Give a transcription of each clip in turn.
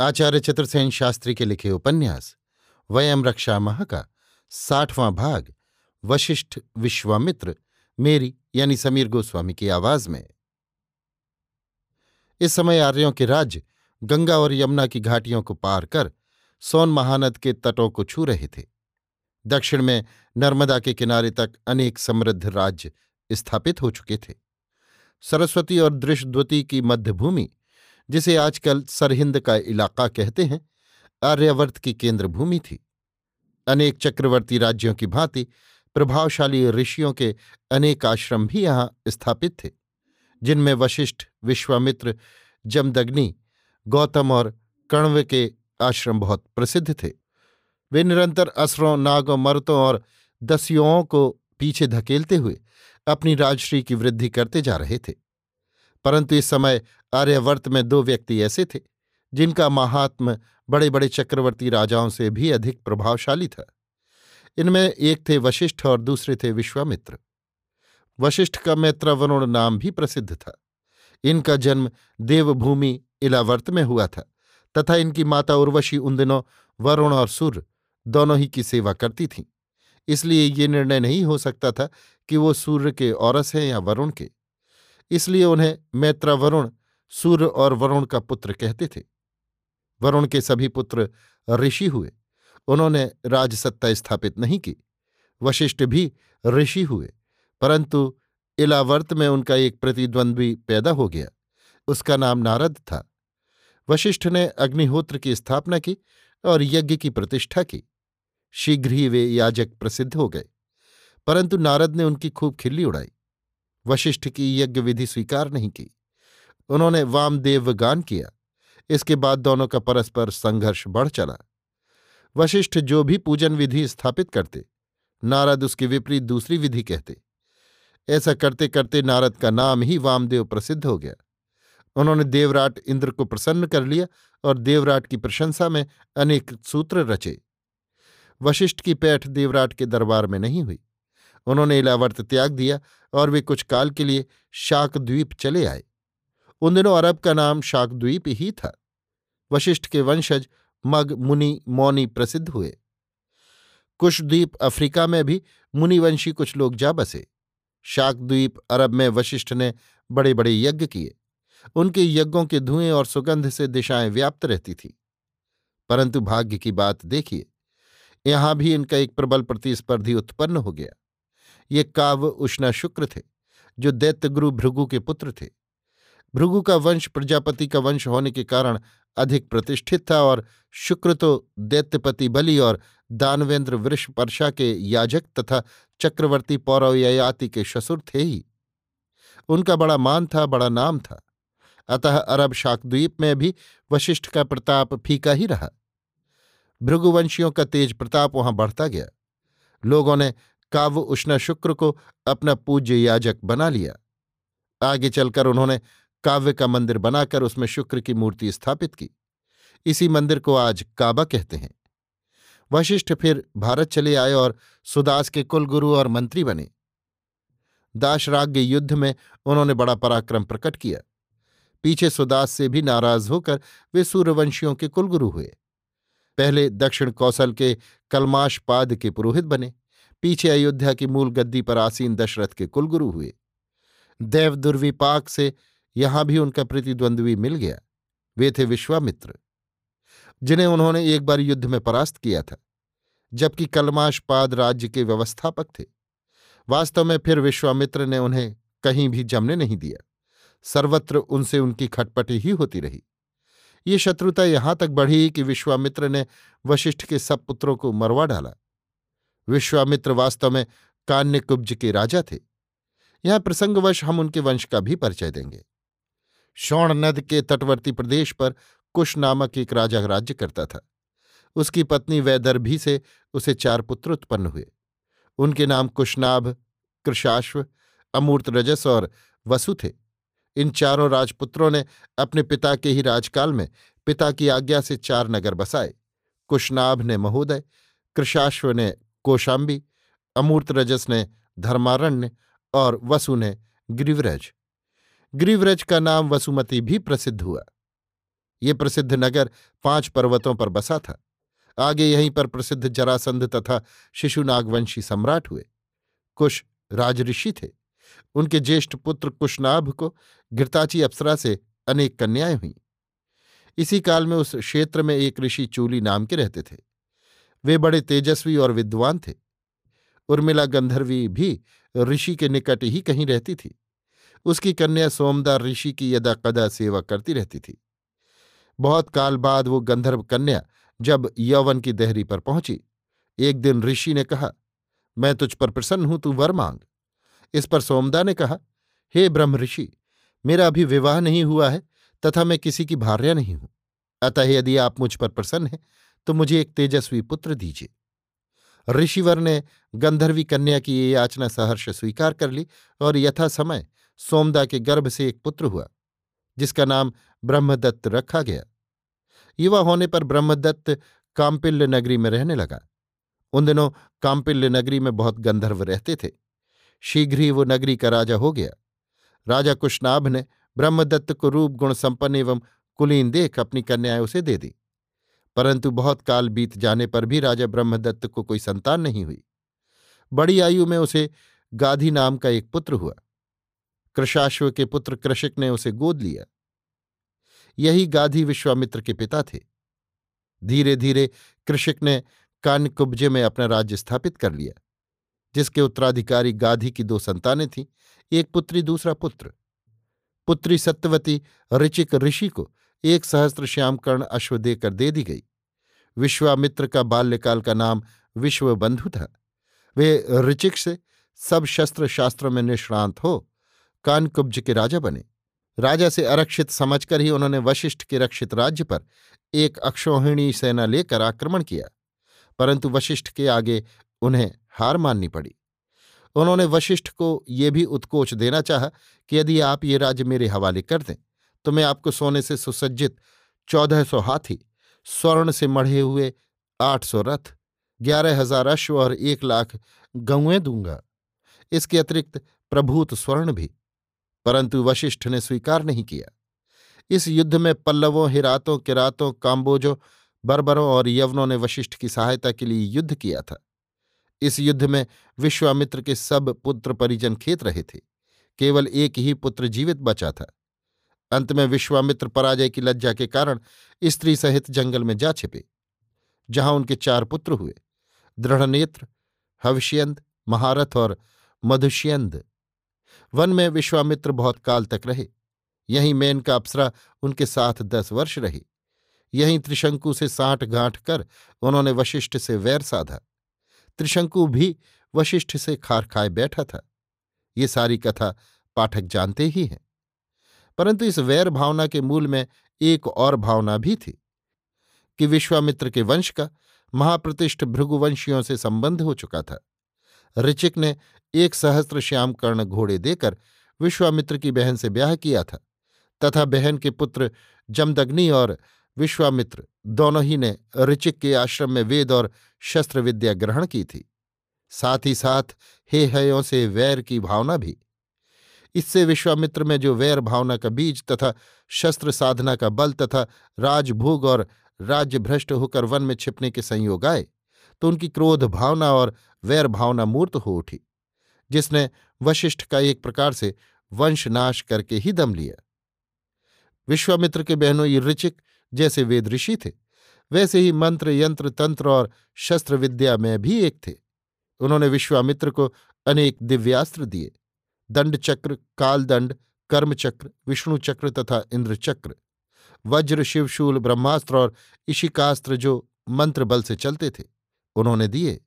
आचार्य चतुर्सेन शास्त्री के लिखे उपन्यास वयम रक्षा माह का साठवां भाग, वशिष्ठ विश्वामित्र, मेरी यानी समीर गोस्वामी की आवाज़ में। इस समय आर्यों के राज्य गंगा और यमुना की घाटियों को पार कर सोन महानद के तटों को छू रहे थे। दक्षिण में नर्मदा के किनारे तक अनेक समृद्ध राज्य स्थापित हो चुके थे। सरस्वती और दृशद्वती की मध्यभूमि जिसे आजकल सरहिंद का इलाका कहते हैं, आर्यावर्त की केंद्र भूमि थी। अनेक चक्रवर्ती राज्यों की भांति प्रभावशाली ऋषियों के अनेक आश्रम भी यहाँ स्थापित थे, जिनमें वशिष्ठ विश्वामित्र जमदग्नि, गौतम और कण्व के आश्रम बहुत प्रसिद्ध थे। वे निरंतर असरों, नागों, मर्तों और दस्युओं को पीछे धकेलते हुए अपनी राजश्री की वृद्धि करते जा रहे थे। परंतु इस समय आर्यवर्त में दो व्यक्ति ऐसे थे, जिनका महात्म बड़े बड़े चक्रवर्ती राजाओं से भी अधिक प्रभावशाली था। इनमें एक थे वशिष्ठ और दूसरे थे विश्वामित्र। वशिष्ठ का मैत्रवरुण नाम भी प्रसिद्ध था। इनका जन्म देवभूमि इलावर्त में हुआ था, तथा इनकी माता उर्वशी उन दिनों वरुण और सूर्य दोनों ही की सेवा करती थीं। इसलिए ये निर्णय नहीं हो सकता था कि वो सूर्य के औरस हैं या वरुण के। इसलिए उन्हें मैत्रा वरुण, सूर्य और वरुण का पुत्र कहते थे। वरुण के सभी पुत्र ऋषि हुए। उन्होंने राजसत्ता स्थापित नहीं की। वशिष्ठ भी ऋषि हुए। परंतु इलावर्त में उनका एक प्रतिद्वंद्वी पैदा हो गया। उसका नाम नारद था। वशिष्ठ ने अग्निहोत्र की स्थापना की और यज्ञ की प्रतिष्ठा की। शीघ्र ही वे याजक प्रसिद्ध हो गए। परंतु नारद ने उनकी खूब खिल्ली उड़ाई। वशिष्ठ की यज्ञ विधि स्वीकार नहीं की। उन्होंने वामदेव गान किया। इसके बाद दोनों का परस्पर संघर्ष बढ़ चला। वशिष्ठ जो भी पूजन विधि स्थापित करते, नारद उसके विपरीत दूसरी विधि कहते। ऐसा करते करते नारद का नाम ही वामदेव प्रसिद्ध हो गया। उन्होंने देवराट इंद्र को प्रसन्न कर लिया और देवराट की प्रशंसा में अनेक सूत्र रचे। वशिष्ठ की पैठ देवराट के दरबार में नहीं हुई। उन्होंने इलावर्त त्याग दिया और वे कुछ काल के लिए शाकद्वीप चले आए। उन दिनों अरब का नाम शाकद्वीप ही था। वशिष्ठ के वंशज मग, मुनि, मौनी प्रसिद्ध हुए। कुशद्वीप अफ्रीका में भी मुनिवंशी कुछ लोग जा बसे। शाकद्वीप अरब में वशिष्ठ ने बड़े बड़े यज्ञ किए। उनके यज्ञों के धुएँ और सुगंध से दिशाएँ व्याप्त रहती थी। परंतु भाग्य की बात देखिए, यहाँ भी इनका एक प्रबल प्रतिस्पर्धी उत्पन्न हो गया। ये काव्य उष्णा शुक्र थे, जो दैत्यगुरु भृगु के पुत्र थे। भृगु का वंश प्रजापति का वंश होने के कारण अधिक प्रतिष्ठित था और शुक्र तो दैत्यपति बलि और दानवेंद्र वृषपर्षा के याजक तथा चक्रवर्ती पौरवयाति के ससुर थे ही। उनका बड़ा मान था, बड़ा नाम था। अतः अरब शाकद्वीप में भी वशिष्ठ का प्रताप फीका ही रहा। भृगुवंशियों का तेज प्रताप वहाँ बढ़ता गया। लोगों ने काव्य उष्णा शुक्र को अपना पूज्य याजक बना लिया। आगे चलकर उन्होंने काव्य का मंदिर बनाकर उसमें शुक्र की मूर्ति स्थापित की। इसी मंदिर को आज काबा कहते हैं। वशिष्ठ फिर भारत चले आए और सुदास के कुलगुरु और मंत्री बने। दाशराग्य युद्ध में उन्होंने बड़ा पराक्रम प्रकट किया। पीछे सुदास से भी नाराज़ होकर वे सूर्यवंशियों के कुलगुरु हुए। पहले दक्षिण कौशल के कलमाश पाद के पुरोहित बने। पीछे अयोध्या की मूल गद्दी पर आसीन दशरथ के कुलगुरु हुए। देव दुर्विपाक से यहाँ भी उनका प्रतिद्वंद्वी मिल गया। वे थे विश्वामित्र, जिन्हें उन्होंने एक बार युद्ध में परास्त किया था, जबकि कलमाशपाद राज्य के व्यवस्थापक थे। वास्तव में फिर विश्वामित्र ने उन्हें कहीं भी जमने नहीं दिया। सर्वत्र उनसे उनकी खटपटी ही होती रही। ये शत्रुता यहाँ तक बढ़ी कि विश्वामित्र ने वशिष्ठ के सब पुत्रों को मरवा डाला। विश्वामित्र वास्तव में कान्यकुब्ज के राजा थे। यहाँ प्रसंगवश हम उनके वंश का भी परिचय देंगे। शौण नद के तटवर्ती प्रदेश पर कुश नामक एक राजा राज्य करता था। उसकी पत्नी वैदर्भी से उसे चार पुत्र उत्पन्न हुए। उनके नाम कुशनाभ, कृशाश्व, अमूर्त रजस और वसु थे। इन चारों राजपुत्रों ने अपने पिता के ही राजकाल में पिता की आज्ञा से चार नगर बसाए। कुशनाभ ने महोदय, कृशाश्व ने कोशाम्बी, अमूर्त रजस ने धर्मारण्य और वसु ने गिरिव्रज। गिरिव्रज का नाम वसुमती भी प्रसिद्ध हुआ। ये प्रसिद्ध नगर पाँच पर्वतों पर बसा था। आगे यहीं पर प्रसिद्ध जरासंध तथा शिशुनागवंशी सम्राट हुए। कुश राजऋषि थे। उनके ज्येष्ठ पुत्र कुशनाभ को घृताची अप्सरा से अनेक कन्याएँ हुईं। इसी काल में उस क्षेत्र में एक ऋषि चूली नाम के रहते थे। वे बड़े तेजस्वी और विद्वान थे। उर्मिला गंधर्वी भी ऋषि के निकट ही कहीं रहती थी। उसकी कन्या सोमदार ऋषि की यदा कदा सेवा करती रहती थी। बहुत काल बाद वो गंधर्व कन्या जब यौवन की देहरी पर पहुँची, एक दिन ऋषि ने कहा, मैं तुझ पर प्रसन्न हूँ, तू वर मांग। इस पर सोमदा ने कहा, हे ब्रह्म ऋषि, मेरा अभी विवाह नहीं हुआ है, तथा मैं किसी की भार्या नहीं हूँ। अतः यदि आप मुझ पर प्रसन्न हैं तो मुझे एक तेजस्वी पुत्र दीजिए। ऋषिवर ने गंधर्वी कन्या की ये याचना सहर्ष स्वीकार कर ली और यथा समय सोमदा के गर्भ से एक पुत्र हुआ, जिसका नाम ब्रह्मदत्त रखा गया। युवा होने पर ब्रह्मदत्त काम्पिल्य नगरी में रहने लगा। उन दिनों काम्पिल्य नगरी में बहुत गंधर्व रहते थे। शीघ्र ही वो नगरी का राजा हो गया। राजा कुशनाभ ने ब्रह्मदत्त को रूप, गुण, संपन्न एवं कुलीन देख अपनी कन्याएँ उसे दे दी। परंतु बहुत काल बीत जाने पर भी राजा ब्रह्मदत्त को कोई संतान नहीं हुई। बड़ी आयु में उसे गाधी नाम का एक पुत्र हुआ। कृषाश्व के पुत्र कृषिक ने उसे गोद लिया। यही गाधी विश्वामित्र के पिता थे। धीरे धीरे कृषिक ने कान्यकुब्जे में अपना राज्य स्थापित कर लिया, जिसके उत्तराधिकारी गाधी की दो संतानें थीं, एक पुत्री, दूसरा पुत्र। पुत्री सत्यवती ऋचिक ऋषि को एक सहस्त्र श्यामकर्ण अश्व देकर दे दी गई। विश्वामित्र का बाल्यकाल का नाम विश्वबंधु था। वे ऋचिक से सब शस्त्र शास्त्रों में निष्णांत हो कानकुब्ज के राजा बने। राजा से अरक्षित समझकर ही उन्होंने वशिष्ठ के रक्षित राज्य पर एक अक्षोहिणी सेना लेकर आक्रमण किया, परंतु वशिष्ठ के आगे उन्हें हार माननी पड़ी। उन्होंने वशिष्ठ को ये भी उत्कोच देना चाहा कि यदि आप ये राज्य मेरे हवाले कर दें तो मैं आपको सोने से सुसज्जित चौदह सौ हाथी, स्वर्ण से मढ़े हुए आठ सौ रथ, ग्यारह हज़ार अश्व और एक लाख गौएँ दूँगा। इसके अतिरिक्त प्रभूत स्वर्ण भी। परंतु वशिष्ठ ने स्वीकार नहीं किया। इस युद्ध में पल्लवों, हिरातों, किरातों, काम्बोजों, बर्बरों और यवनों ने वशिष्ठ की सहायता के लिए युद्ध किया था। इस युद्ध में विश्वामित्र के सब पुत्र परिजन खेत रहे थे। केवल एक ही पुत्र जीवित बचा था। अंत में विश्वामित्र पराजय की लज्जा के कारण स्त्री सहित जंगल में जा छिपे, जहाँ उनके चार पुत्र हुए, दृढ़नेत्र, हविष्यंद, महारथ और मधुष्यंद। वन में विश्वामित्र बहुत काल तक रहे, यहीं मेन का अप्सरा उनके साथ दस वर्ष रही, यहीं त्रिशंकु से साठ गांठ कर उन्होंने वशिष्ठ से वैर साधा, त्रिशंकु भी वशिष्ठ से खार खाए बैठा था। ये सारी कथा पाठक जानते ही हैं। परंतु इस वैर भावना के मूल में एक और भावना भी थी, कि विश्वामित्र के वंश का महाप्रतिष्ठ भृगुवंशियों से संबंध हो चुका था। ऋचिक ने एक सहस्त्र श्याम कर्ण घोड़े देकर विश्वामित्र की बहन से ब्याह किया था, तथा बहन के पुत्र जमदग्नि और विश्वामित्र दोनों ही ने ऋचिक के आश्रम में वेद और शस्त्र विद्या ग्रहण की थी। साथ ही साथ हे हयों से वैर की भावना भी इससे विश्वामित्र में जो वैर भावना का बीज तथा शस्त्र साधना का बल तथा राजभोग और राज्य भ्रष्ट होकर वन में छिपने के संयोग आए तो उनकी क्रोध भावना और वैर भावना मूर्त हो उठी, जिसने वशिष्ठ का एक प्रकार से वंशनाश करके ही दम लिया। विश्वामित्र के बहनों ऋचिक जैसे वेद ऋषि थे, वैसे ही मंत्र, यंत्र, तंत्र और शस्त्र विद्या में भी एक थे। उन्होंने विश्वामित्र को अनेक दिव्यास्त्र दिए। दंड चक्र कालदंड, कर्मचक्र, विष्णु चक्र तथा इंद्रचक्र। वज्र शिवशूल ब्रह्मास्त्र और इशिकास्त्र जो मंत्र बल से चलते थे, उन्होंने दिए।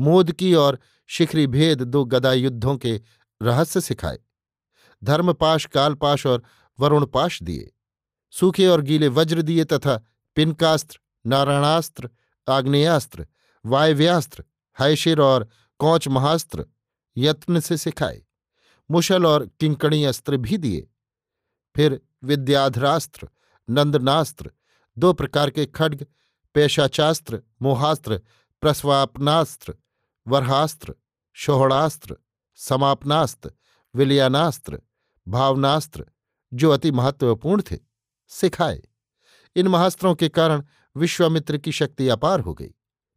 मोदकी और शिखरी भेद दो गदा युद्धों के रहस्य सिखाए। धर्मपाश, कालपाश और वरुणपाश दिए। सूखे और गीले वज्र दिए तथा पिनकास्त्र, नारायणास्त्र, आग्नेयास्त्र, वायव्यास्त्र हैशिर और कौच महास्त्र यत्न से सिखाए। मुशल और किंकणी अस्त्र भी दिए। फिर विद्याधरास्त्र, नंदनास्त्र, दो प्रकार के खड्ग, पेशाचास्त्र, मोहास्त्र, प्रस्वापनास्त्र, वरहास्त्र, शोहणास्त्र, समापनास्त्र, विलयानास्त्र, भावनास्त्र, जो अति महत्वपूर्ण थे, सिखाए। इन महास्त्रों के कारण विश्वामित्र की शक्ति अपार हो गई।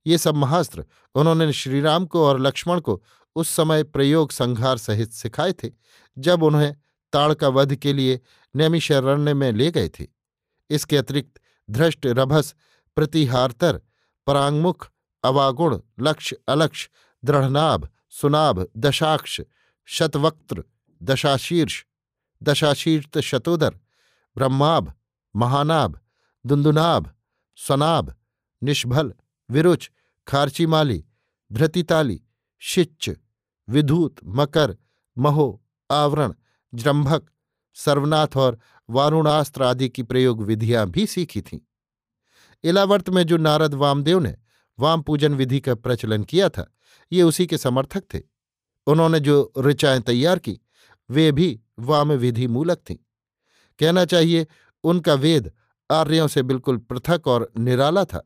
ये सब महास्त्र उन्होंने श्रीराम को और लक्ष्मण को उस समय प्रयोग संहार सहित सिखाए थे, जब उन्हें ताड़का वध के लिए नैमिशरण्य में ले गए थे। इसके अतिरिक्त धृष्ट, रभस, प्रतिहारतर, परांगमुख, अवागुण लक्ष्य अलक्ष, दृढ़नाभ, सुनाभ, दशाक्ष, शतवक्त्र, दशाशीर्ष दशाशीर्ष शतोदर, ब्रह्माभ, महानाभ, दुंदुनाभ, स्वनाभ निष्भल विरुच, खारचीमाली, धृतिताली, शिच्च विधूत, मकर, महो, आवरण, जृंभक, सर्वनाथ और वारुणास्त्र आदि की प्रयोग विधियाँ भी सीखी थीं। इलावर्त में जो नारद वामदेव ने वाम पूजन विधि का प्रचलन किया था, ये उसी के समर्थक थे। उन्होंने जो ऋचाएँ तैयार की, वे भी वाम विधि मूलक थीं। कहना चाहिए, उनका वेद आर्यों से बिल्कुल पृथक और निराला था।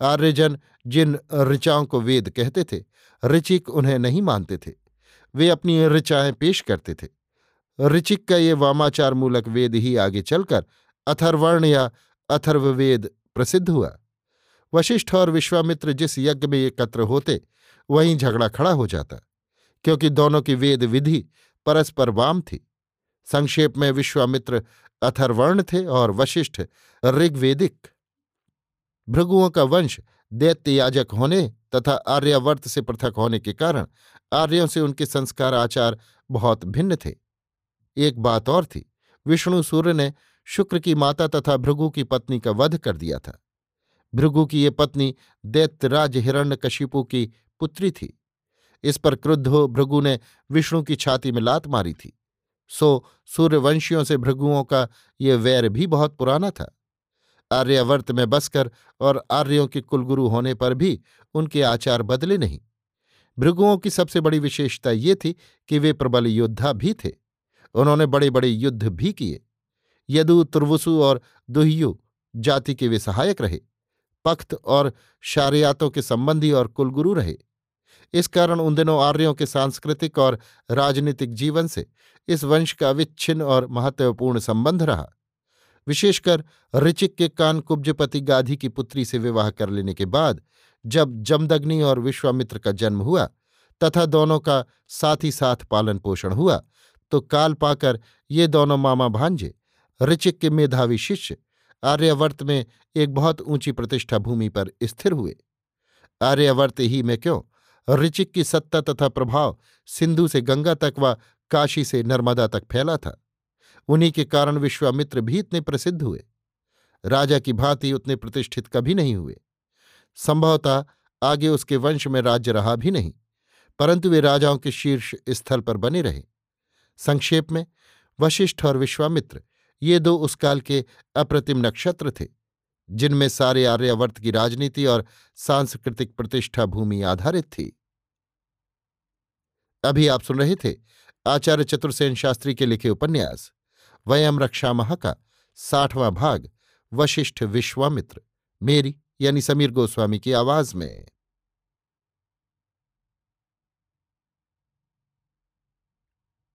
आर्यजन जिन ऋचाओं को वेद कहते थे ऋचिक उन्हें नहीं मानते थे। वे अपनी ऋचाएँ पेश करते थे। ऋचिक का ये वामाचार मूलक वेद ही आगे चलकर अथर्वर्ण या अथर्ववेद प्रसिद्ध हुआ। वशिष्ठ और विश्वामित्र जिस यज्ञ में एकत्र होते, वहीं झगड़ा खड़ा हो जाता, क्योंकि दोनों की वेद विधि परस्पर वाम थी। संक्षेप में विश्वामित्र अथर्वर्ण थे और वशिष्ठ ऋग्वेदिक। भृगुओं का वंश दैत्य याजक होने तथा आर्यावर्त से पृथक होने के कारण आर्यों से उनके संस्कार आचार बहुत भिन्न थे। एक बात और थी, विष्णु सूर्य ने शुक्र की माता तथा भृगु की पत्नी का वध कर दिया था। भृगु की ये पत्नी दैत्यराज हिरण्यकशिपु की पुत्री थी। इस पर क्रुद्ध हो भृगु ने विष्णु की छाती में लात मारी थी। सो सूर्यवंशियों से भृगुओं का ये वैर भी बहुत पुराना था। आर्यावर्त में बसकर और आर्यों के कुलगुरु होने पर भी उनके आचार बदले नहीं। भृगुओं की सबसे बड़ी विशेषता ये थी कि वे प्रबल योद्धा भी थे। उन्होंने बड़े बड़े युद्ध भी किए। यदु तुर्वसु और दुहयु जाति के वे सहायक रहे। पख्त और शारियातों के संबंधी और कुलगुरु रहे। इस कारण उन दिनों आर्यों के सांस्कृतिक और राजनीतिक जीवन से इस वंश का अविच्छिन्न और महत्वपूर्ण संबंध रहा। विशेषकर ऋचिक के कान कुब्जपति गाधी की पुत्री से विवाह कर लेने के बाद, जब जमदग्नि और विश्वामित्र का जन्म हुआ तथा दोनों का साथ ही साथ पालन पोषण हुआ तो काल पाकर ये दोनों मामा भांजे, ऋचिक के मेधावी शिष्य, आर्यावर्त में एक बहुत ऊँची प्रतिष्ठा भूमि पर स्थिर हुए। आर्यावर्त ही में क्यों? ऋचिक की सत्ता तथा प्रभाव सिंधु से गंगा तक व काशी से नर्मदा तक फैला था। उन्हीं के कारण विश्वामित्र भी इतने प्रसिद्ध हुए। राजा की भांति उतने प्रतिष्ठित कभी नहीं हुए। संभवतः आगे उसके वंश में राज्य रहा भी नहीं, परंतु वे राजाओं के शीर्ष स्थल पर बने रहे। संक्षेप में, वशिष्ठ और विश्वामित्र, ये दो उस काल के अप्रतिम नक्षत्र थे, जिनमें सारे आर्यावर्त की राजनीति और सांस्कृतिक प्रतिष्ठा भूमि आधारित थी। अभी आप सुन रहे थे आचार्य चतुर्सेन शास्त्री के लिखे उपन्यास। वयम रक्षा महा का। साठवां भाग, वशिष्ठ विश्वामित्र। मेरी, यानी समीर गोस्वामी की आवाज़ में।